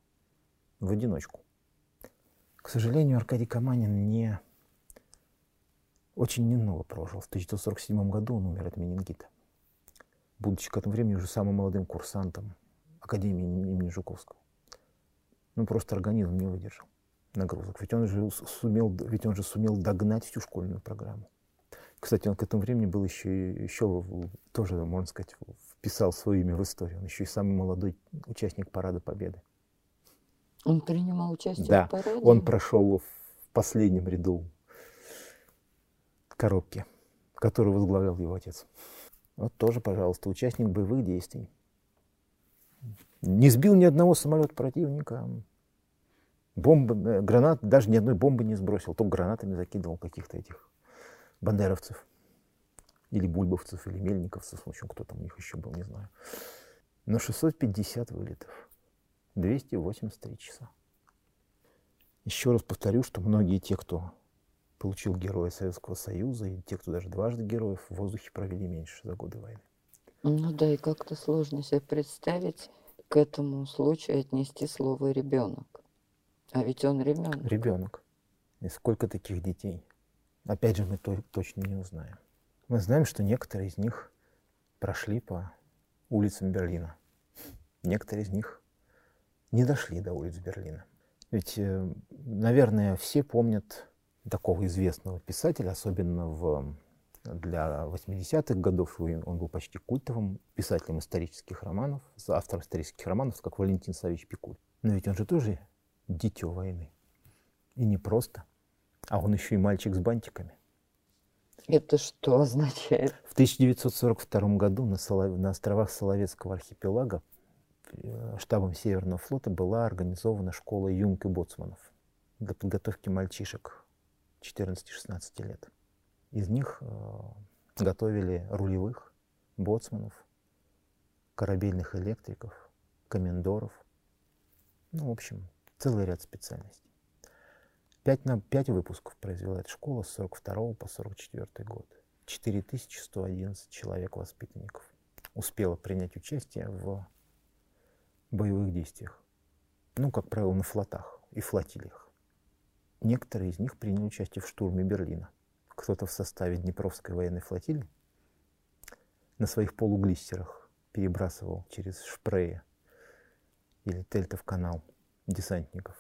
в одиночку. К сожалению, Аркадий Каманин не очень немного прожил. В 1947 году он умер от менингита, будучи к этому времени уже самым молодым курсантом Академии имени Жуковского. Ну, просто организм не выдержал нагрузок. Ведь он же сумел, ведь он же сумел догнать всю школьную программу. Кстати, он к этому времени был еще, еще тоже, можно сказать, вписал свое имя в историю. Он еще и самый молодой участник Парада Победы. Он принимал участие да, в параде? он прошел в последнем ряду коробки, которую возглавлял его отец. Вот тоже, пожалуйста, участник боевых действий. Не сбил ни одного самолета противника, бомбы, э, гранат, даже ни одной бомбы не сбросил, только гранатами закидывал каких-то этих бандеровцев. Или бульбовцев, или мельниковцев, в общем, кто там у них еще был, не знаю. Но 650 вылетов, 283 часа. Еще раз повторю, что многие те, кто получил Героя Советского Союза, и те, кто даже дважды героев, в воздухе провели меньше за годы войны. Ну да, и как-то сложно себе представить к этому случаю отнести слово ребенок. А ведь он ребенок. Ребенок. И сколько таких детей? Опять же, мы то, точно не узнаем. Мы знаем, что некоторые из них прошли по улицам Берлина. Некоторые из них не дошли до улиц Берлина. Ведь, э, наверное, все помнят такого известного писателя, особенно в, для 80-х годов. Он был почти культовым писателем исторических романов, автором исторических романов, как Валентин Савич Пикуль. Но ведь он же тоже дитё войны. И не просто, а он еще и мальчик с бантиками. Это что означает? В 1942 году на, Солов... на островах Соловецкого архипелага э, штабом Северного флота была организована школа юнг и боцманов для подготовки мальчишек 14-16 лет. Из них э, готовили рулевых, боцманов, корабельных электриков, комендоров. Ну, в общем, целый ряд специальностей. Пять, на, пять выпусков произвела эта школа с 42 по 44 год. 4111 человек-воспитанников успело принять участие в боевых действиях. Ну, как правило, на флотах и флотилиях. Некоторые из них приняли участие в штурме Берлина. Кто-то в составе Днепровской военной флотилии на своих полуглистерах перебрасывал через Шпрее или Тельтов канал десантников.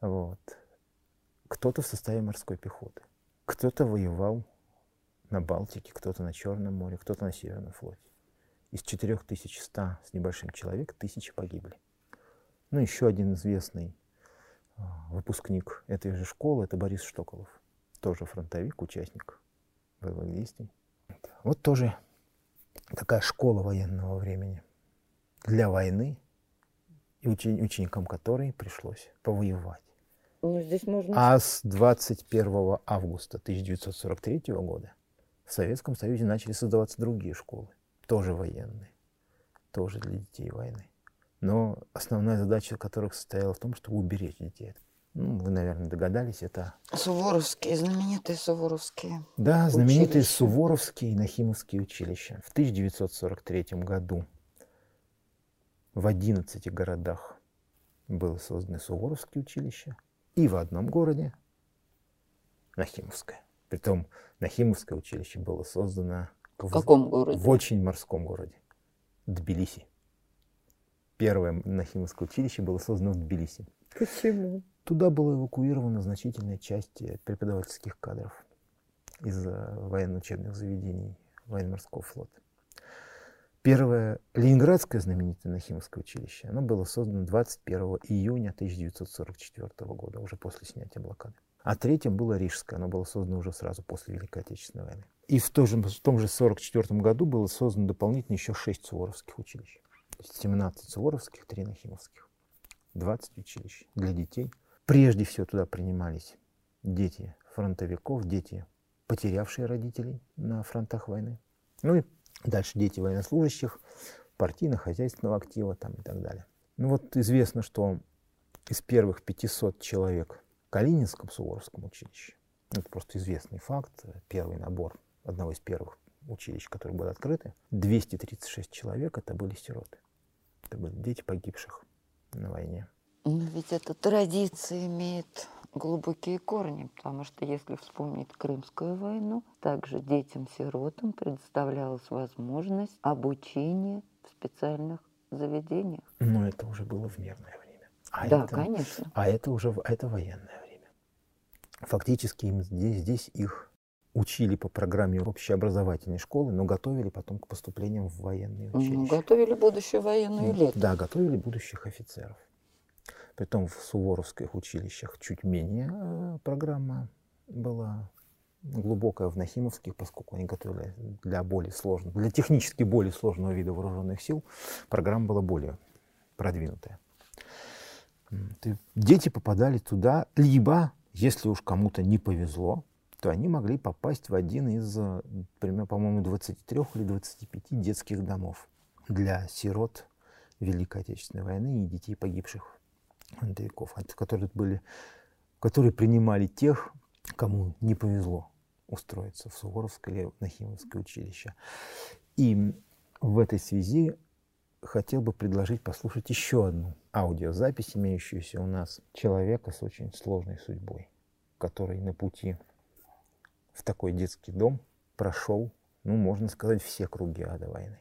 Вот. Кто-то в составе морской пехоты. Кто-то воевал на Балтике, кто-то на Черном море, кто-то на Северном флоте. Из 4100 с небольшим человек тысячи погибли. Ну, еще один известный а, выпускник этой же школы, это Борис Штоколов. Тоже фронтовик, участник боевых действий. Вот тоже такая школа военного времени. Для войны, и учени- ученикам которой пришлось повоевать. Ну, здесь можно... А с 21 августа 1943 года в Советском Союзе начали создаваться другие школы, тоже военные, тоже для детей войны но основная задача которых состояла в том, чтобы уберечь детей. Ну, вы, наверное, догадались, это... Суворовские, знаменитые Суворовские. Да, знаменитые училища. Суворовские и Нахимовские училища. В 1943 году в 11 городах было создано Суворовские училища, и в одном городе Нахимовское. Притом Нахимовское училище было создано В каком городе? в очень морском городе, Тбилиси. Первое Нахимовское училище было создано в Тбилиси. Почему? Туда была эвакуирована значительная часть э, преподавательских кадров из э, военно-учебных заведений военно-морского флота. Первое Ленинградское знаменитое Нахимовское училище, оно было создано 21 июня 1944 года, уже после снятия блокады. А третьим было Рижское, оно было создано уже сразу после Великой Отечественной войны. И в том же, в том же 1944 году было создано дополнительно еще шесть суворовских училищ. 17 суворовских, 3 нахимовских. 20 училищ для детей. Прежде всего туда принимались дети фронтовиков, дети, потерявшие родителей на фронтах войны. Ну и дальше дети военнослужащих, партийно-хозяйственного актива там и так далее. Ну вот известно, что из первых 500 человек в Калининском Суворовском училище, это просто известный факт, первый набор одного из первых училищ, которые были открыты, 236 человек это были сироты. Это были дети погибших на войне. Но ведь эта традиция имеет глубокие корни, потому что если вспомнить Крымскую войну, также детям-сиротам предоставлялась возможность обучения в специальных заведениях. Но это уже было в мирное время. А да, это, конечно. А это уже это военное время. Фактически им здесь, здесь их учили по программе общеобразовательной школы, но готовили потом к поступлениям в военные училища. Ну, готовили будущую военную элиту. Да, готовили будущих офицеров. Притом в суворовских училищах чуть менее э, программа была глубокая в Нахимовских, поскольку они готовили для более сложного, для технически более сложного вида вооруженных сил, программа была более продвинутая. Дети попадали туда, либо, если уж кому-то не повезло, то они могли попасть в один из, примерно, по-моему, 23 или 25 детских домов для сирот Великой Отечественной войны и детей погибших фронтовиков, которые были, которые принимали тех, кому не повезло устроиться в Суворовское или Нахимовское училище. И в этой связи хотел бы предложить послушать еще одну аудиозапись, имеющуюся у нас человека с очень сложной судьбой, который на пути в такой детский дом прошел, ну, можно сказать, все круги ада войны.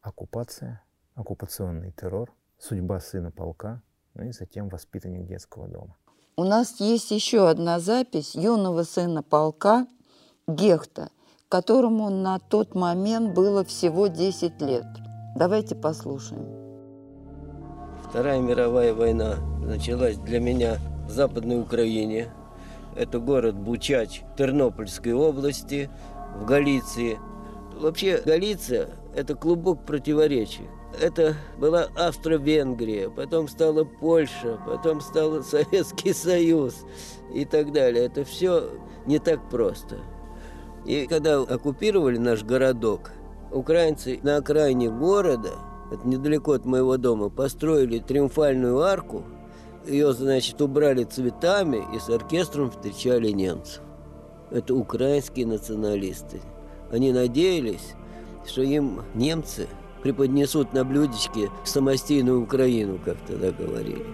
Оккупация, оккупационный террор, судьба сына полка, ну и затем воспитанник детского дома. У нас есть еще одна запись юного сына полка Гехта, которому на тот момент было всего 10 лет. Давайте послушаем. Вторая мировая война началась для меня в Западной Украине. Это город Бучач Тернопольской области, в Галиции. Вообще Галиция – это клубок противоречий. Это была Австро-Венгрия, потом стала Польша, потом стал Советский Союз и так далее. Это все не так просто. И когда оккупировали наш городок, украинцы на окраине города, это недалеко от моего дома, построили триумфальную арку, ее, значит, убрали цветами и с оркестром встречали немцев. Это украинские националисты. Они надеялись, что им немцы преподнесут на блюдечке самостийную Украину, как тогда говорили.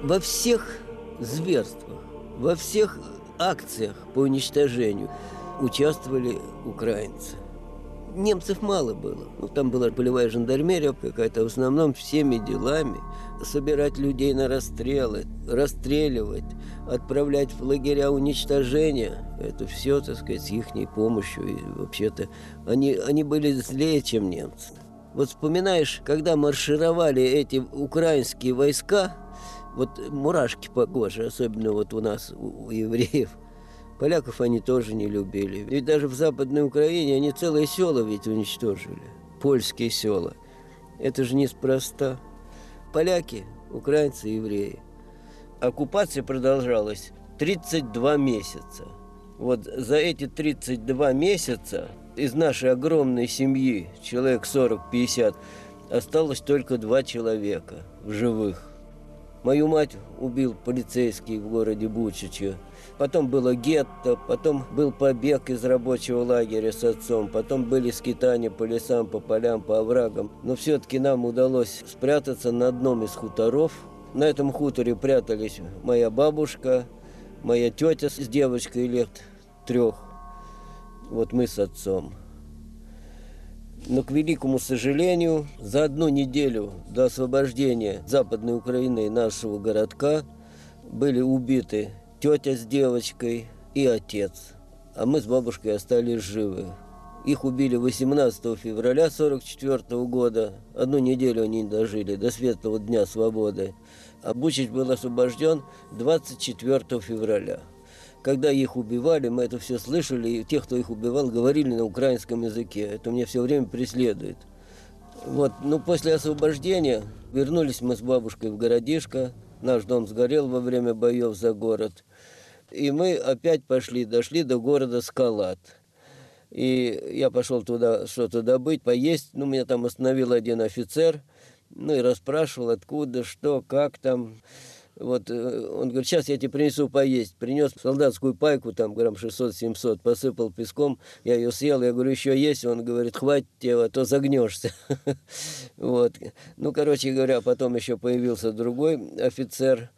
Во всех зверствах, во всех акциях по уничтожению участвовали украинцы. Немцев мало было. Ну, там была полевая жандармерия какая-то, в основном всеми делами. Собирать людей на расстрелы, расстреливать, отправлять в лагеря уничтожения. Это все, так сказать, с их помощью. И вообще-то они, они были злее, чем немцы. Вот вспоминаешь, когда маршировали эти украинские войска, вот мурашки по коже, особенно вот у нас, у евреев, Поляков они тоже не любили. Ведь даже в Западной Украине они целые села ведь уничтожили. Польские села. Это же неспроста. Поляки, украинцы, евреи. Оккупация продолжалась 32 месяца. Вот за эти 32 месяца из нашей огромной семьи, человек 40-50, осталось только два человека в живых. Мою мать убил полицейский в городе Бучиче потом было гетто, потом был побег из рабочего лагеря с отцом, потом были скитания по лесам, по полям, по оврагам. Но все-таки нам удалось спрятаться на одном из хуторов. На этом хуторе прятались моя бабушка, моя тетя с девочкой лет трех. Вот мы с отцом. Но, к великому сожалению, за одну неделю до освобождения Западной Украины и нашего городка были убиты тетя с девочкой и отец. А мы с бабушкой остались живы. Их убили 18 февраля 1944 года. Одну неделю они дожили до светлого дня свободы. А Бучич был освобожден 24 февраля. Когда их убивали, мы это все слышали, и те, кто их убивал, говорили на украинском языке. Это меня все время преследует. Вот, ну, после освобождения вернулись мы с бабушкой в городишко. Наш дом сгорел во время боев за город. И мы опять пошли, дошли до города Скалат. И я пошел туда что-то добыть, поесть. Ну, меня там остановил один офицер, ну и расспрашивал, откуда, что, как там. Вот э, он говорит, сейчас я тебе принесу поесть. Принес солдатскую пайку, там грамм 600-700, посыпал песком, я ее съел, я говорю, еще есть? Он говорит, хватит тебе, а то загнешься. <laughs> Вот. Ну, короче говоря, потом еще появился другой офицер,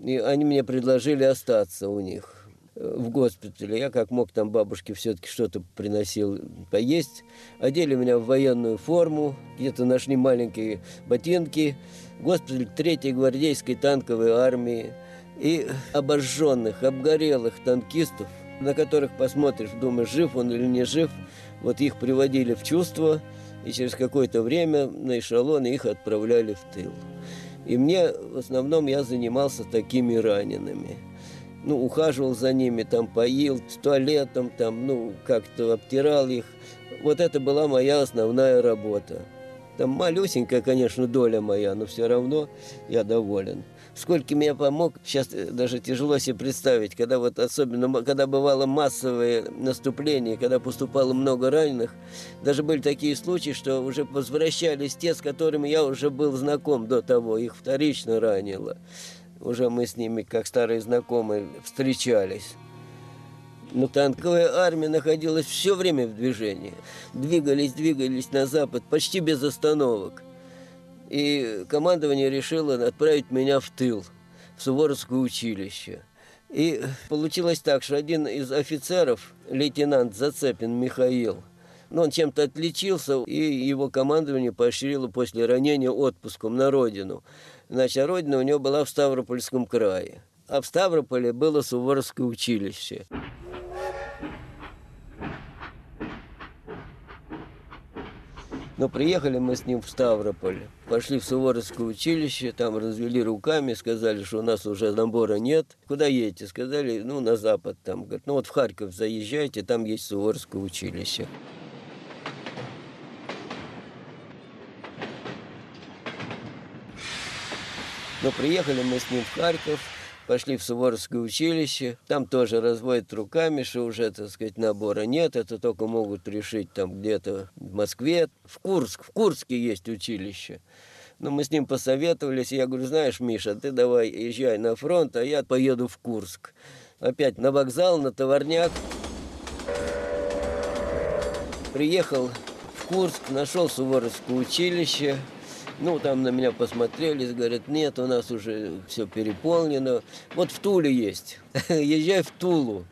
и они мне предложили остаться у них в госпитале. Я как мог там бабушке все-таки что-то приносил поесть. Одели меня в военную форму, где-то нашли маленькие ботинки. Госпиталь третьей гвардейской танковой армии. И обожженных, обгорелых танкистов, на которых посмотришь, думаешь, жив он или не жив, вот их приводили в чувство, и через какое-то время на эшелоны их отправляли в тыл. И мне, в основном, я занимался такими ранеными – ну, ухаживал за ними, там, поил с туалетом, там, ну, как-то обтирал их. Вот это была моя основная работа. Там малюсенькая, конечно, доля моя, но все равно я доволен. Сколько мне помог, сейчас даже тяжело себе представить, когда вот особенно, когда бывало массовое наступление, когда поступало много раненых, даже были такие случаи, что уже возвращались те, с которыми я уже был знаком до того, их вторично ранило уже мы с ними, как старые знакомые, встречались. Но танковая армия находилась все время в движении. Двигались, двигались на запад почти без остановок. И командование решило отправить меня в тыл, в Суворовское училище. И получилось так, что один из офицеров, лейтенант Зацепин Михаил, ну, он чем-то отличился, и его командование поощрило после ранения отпуском на родину. Значит, родина у него была в Ставропольском крае. А в Ставрополе было Суворовское училище. Но приехали мы с ним в Ставрополь, пошли в Суворовское училище, там развели руками, сказали, что у нас уже набора нет. Куда едете? Сказали, ну, на запад там. Говорят, ну вот в Харьков заезжайте, там есть Суворовское училище. Но приехали мы с ним в Харьков, пошли в Суворовское училище, там тоже разводят руками, что уже, так сказать, набора нет, это только могут решить там где-то в Москве. В Курск, в Курске есть училище. Но мы с ним посоветовались, я говорю, знаешь, Миша, ты давай езжай на фронт, а я поеду в Курск. Опять на вокзал, на товарняк. Приехал в Курск, нашел Суворовское училище, ну, там на меня посмотрели, говорят, нет, у нас уже все переполнено. Вот в Туле есть. <laughs> Езжай в Тулу.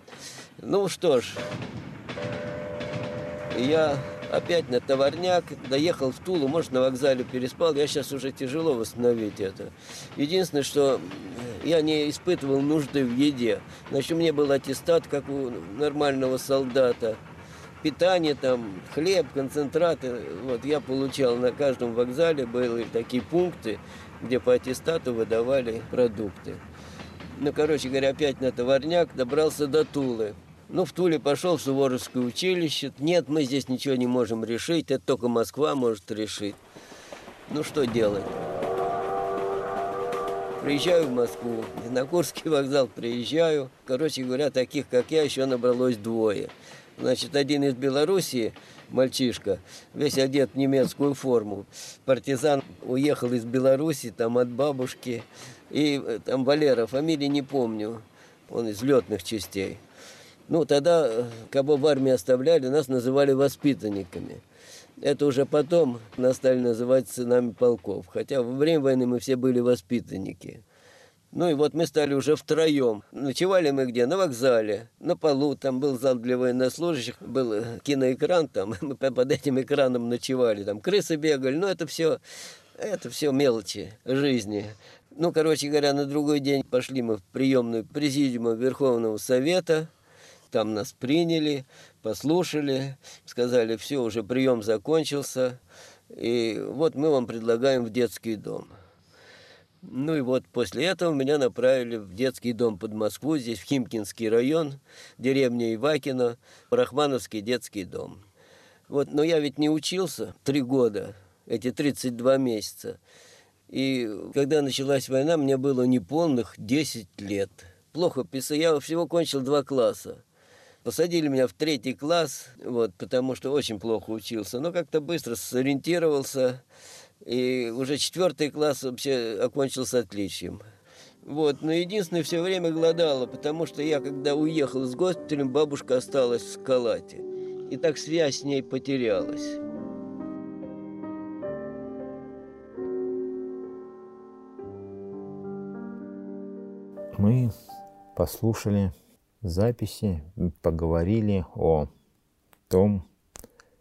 Ну что ж, я опять на товарняк, доехал в Тулу, может, на вокзале переспал. Я сейчас уже тяжело восстановить это. Единственное, что я не испытывал нужды в еде. Значит, у меня был аттестат, как у нормального солдата питание, там, хлеб, концентраты. Вот я получал на каждом вокзале были такие пункты, где по аттестату выдавали продукты. Ну, короче говоря, опять на товарняк добрался до Тулы. Ну, в Туле пошел в Суворовское училище. Нет, мы здесь ничего не можем решить, это только Москва может решить. Ну, что делать? Приезжаю в Москву, на Курский вокзал приезжаю. Короче говоря, таких, как я, еще набралось двое. Значит, один из Белоруссии, мальчишка, весь одет в немецкую форму. Партизан уехал из Беларуси, там от бабушки. И э, там Валера, фамилии не помню, он из летных частей. Ну, тогда, э, кого в армии оставляли, нас называли воспитанниками. Это уже потом нас стали называть сынами полков. Хотя во время войны мы все были воспитанники. Ну и вот мы стали уже втроем. Ночевали мы где? На вокзале, на полу. Там был зал для военнослужащих, был э, киноэкран там. <laughs> Мы под этим экраном ночевали. Там крысы бегали. Ну это все, это все мелочи жизни. Ну, короче говоря, на другой день пошли мы в приемную президиума Верховного Совета. Там нас приняли, послушали, сказали, все, уже прием закончился. И вот мы вам предлагаем в детский дом. Ну и вот после этого меня направили в детский дом под Москву, здесь в Химкинский район, деревня Ивакино, Рахмановский детский дом. Вот, но я ведь не учился три года. эти 32 месяца. И когда началась война, мне было неполных 10 лет. Плохо писал. Я всего кончил два класса. Посадили меня в третий класс, вот, потому что очень плохо учился. Но как-то быстро сориентировался. И уже четвертый класс вообще окончил с отличием. Вот, но единственное, все время голодала, потому что я, когда уехал с госпиталем, бабушка осталась в Скалате. И так связь с ней потерялась. Мы послушали записи, поговорили о том,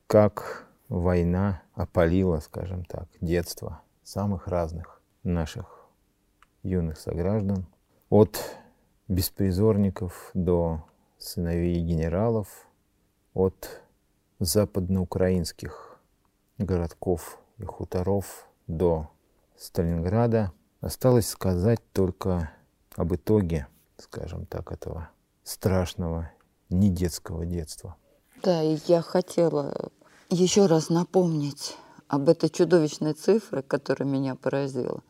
как война опалила, скажем так, детство самых разных наших юных сограждан, от беспризорников до сыновей генералов, от западноукраинских городков и хуторов до Сталинграда. Осталось сказать только об итоге, скажем так, этого страшного недетского детства. Да, и я хотела еще раз напомнить об этой чудовищной цифре, которая меня поразила,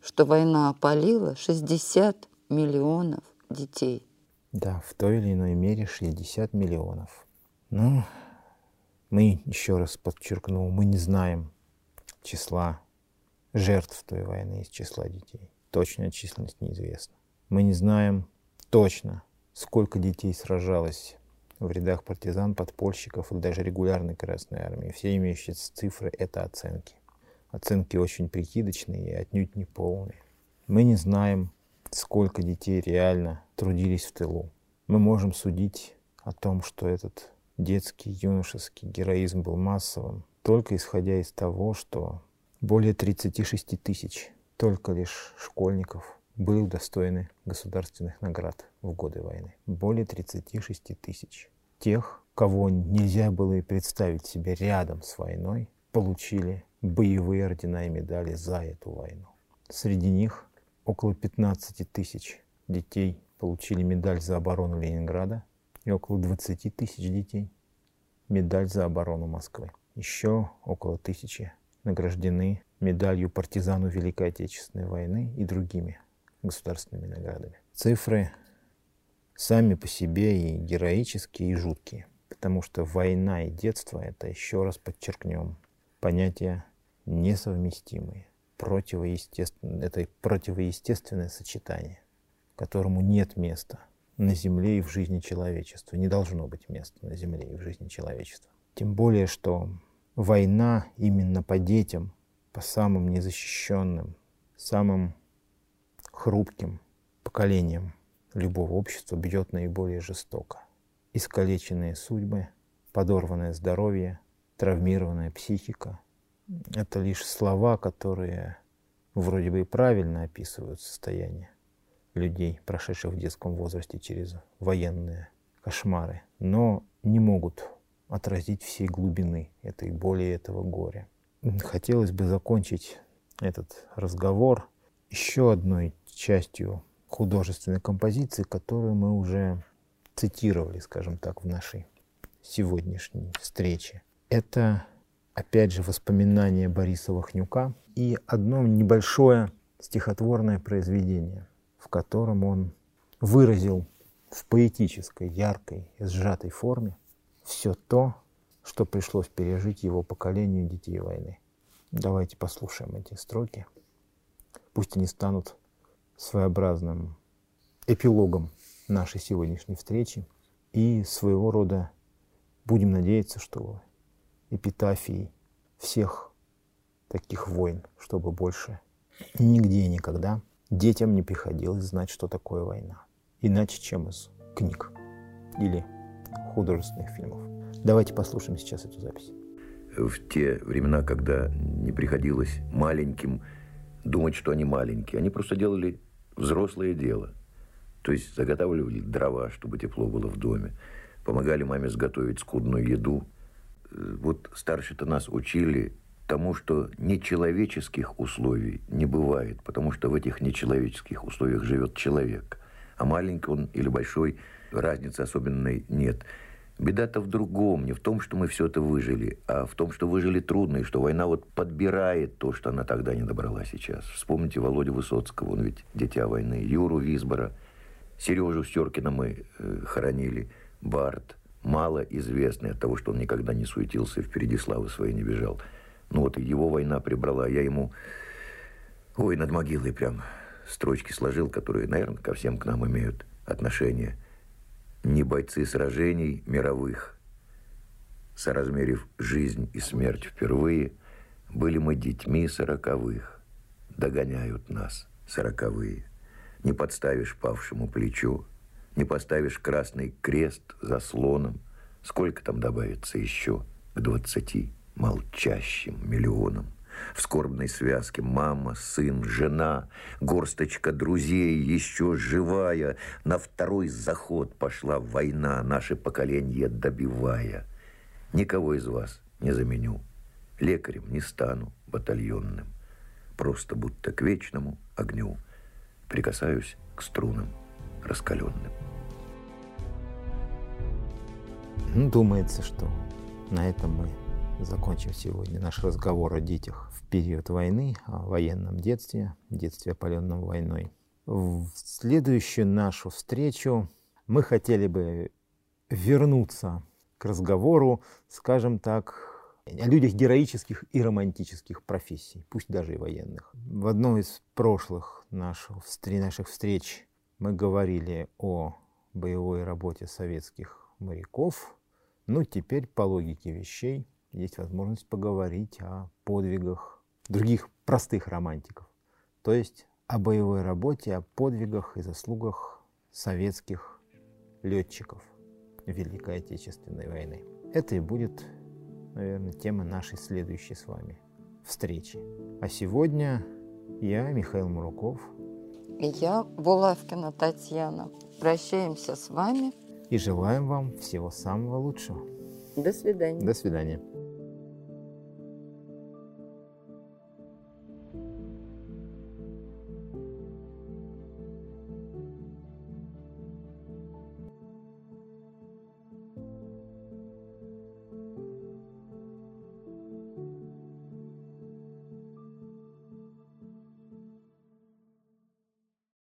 что война опалила 60 миллионов детей. Да, в той или иной мере 60 миллионов. Ну, мы, еще раз подчеркну, мы не знаем числа жертв той войны из числа детей. Точная численность неизвестна. Мы не знаем точно, сколько детей сражалось в рядах партизан, подпольщиков или даже регулярной Красной Армии. Все имеющиеся цифры — это оценки. Оценки очень прикидочные и отнюдь не полные. Мы не знаем, сколько детей реально трудились в тылу. Мы можем судить о том, что этот детский, юношеский героизм был массовым, только исходя из того, что более 36 тысяч только лишь школьников были удостоены государственных наград в годы войны. Более 36 тысяч. Тех, кого нельзя было и представить себе рядом с войной, получили боевые ордена и медали за эту войну. Среди них около 15 тысяч детей получили медаль за оборону Ленинграда и около 20 тысяч детей медаль за оборону Москвы. Еще около тысячи награждены медалью партизану Великой Отечественной войны и другими государственными наградами. Цифры сами по себе и героические, и жуткие, потому что война и детство — это, еще раз подчеркнем, понятия несовместимые, противоестественное, это противоестественное сочетание, которому нет места на Земле и в жизни человечества. Не должно быть места на Земле и в жизни человечества. Тем более, что война именно по детям, по самым незащищенным, самым хрупким поколением любого общества бьет наиболее жестоко. Искалеченные судьбы, подорванное здоровье, травмированная психика — это лишь слова, которые вроде бы и правильно описывают состояние людей, прошедших в детском возрасте через военные кошмары, но не могут отразить всей глубины этой боли и этого горя. Хотелось бы закончить этот разговор еще одной частью художественной композиции, которую мы уже цитировали, скажем так, в нашей сегодняшней встрече. Это, опять же, воспоминание Бориса Вахнюка и одно небольшое стихотворное произведение, в котором он выразил в поэтической, яркой сжатой форме все то, что пришлось пережить его поколению детей войны. Давайте послушаем эти строки. Пусть они станут своеобразным эпилогом нашей сегодняшней встречи и своего рода будем надеяться, что эпитафии всех таких войн, чтобы больше нигде и никогда детям не приходилось знать, что такое война. Иначе, чем из книг или художественных фильмов. Давайте послушаем сейчас эту запись. В те времена, когда не приходилось маленьким думать, что они маленькие, они просто делали взрослое дело. То есть заготавливали дрова, чтобы тепло было в доме, помогали маме сготовить скудную еду. Э, вот старшие-то нас учили тому, что нечеловеческих условий не бывает, потому что в этих нечеловеческих условиях живет человек. А маленький он или большой, разницы особенной нет. Беда-то в другом, не в том, что мы все это выжили, а в том, что выжили трудно, и что война вот подбирает то, что она тогда не добрала сейчас. Вспомните Володю Высоцкого, он ведь дитя войны, Юру Висбора, Сережу Стеркина мы э, хоронили, Барт, мало известный от того, что он никогда не суетился и впереди славы своей не бежал. Ну вот и его война прибрала, я ему, ой, над могилой прям строчки сложил, которые, наверное, ко всем к нам имеют отношение – не бойцы сражений мировых. Соразмерив жизнь и смерть впервые, были мы детьми сороковых. Догоняют нас сороковые. Не подставишь павшему плечу, не поставишь красный крест за слоном. Сколько там добавится еще к двадцати молчащим миллионам? В скорбной связке мама, сын, жена, горсточка друзей, еще живая. На второй заход пошла война, наше поколение добивая. Никого из вас не заменю. Лекарем не стану батальонным. Просто будто к вечному огню прикасаюсь к струнам раскаленным. Ну, думается, что на этом мы закончим сегодня наш разговор о детях в период войны, о военном детстве, детстве, опаленном войной. В следующую нашу встречу мы хотели бы вернуться к разговору, скажем так, о людях героических и романтических профессий, пусть даже и военных. В одной из прошлых наших, наших встреч мы говорили о боевой работе советских моряков. Ну, теперь по логике вещей есть возможность поговорить о подвигах других простых романтиков. То есть о боевой работе, о подвигах и заслугах советских летчиков Великой Отечественной войны. Это и будет, наверное, тема нашей следующей с вами встречи. А сегодня я, Михаил Муруков. И я, Булавкина Татьяна. Прощаемся с вами. И желаем вам всего самого лучшего. До свидания. До свидания.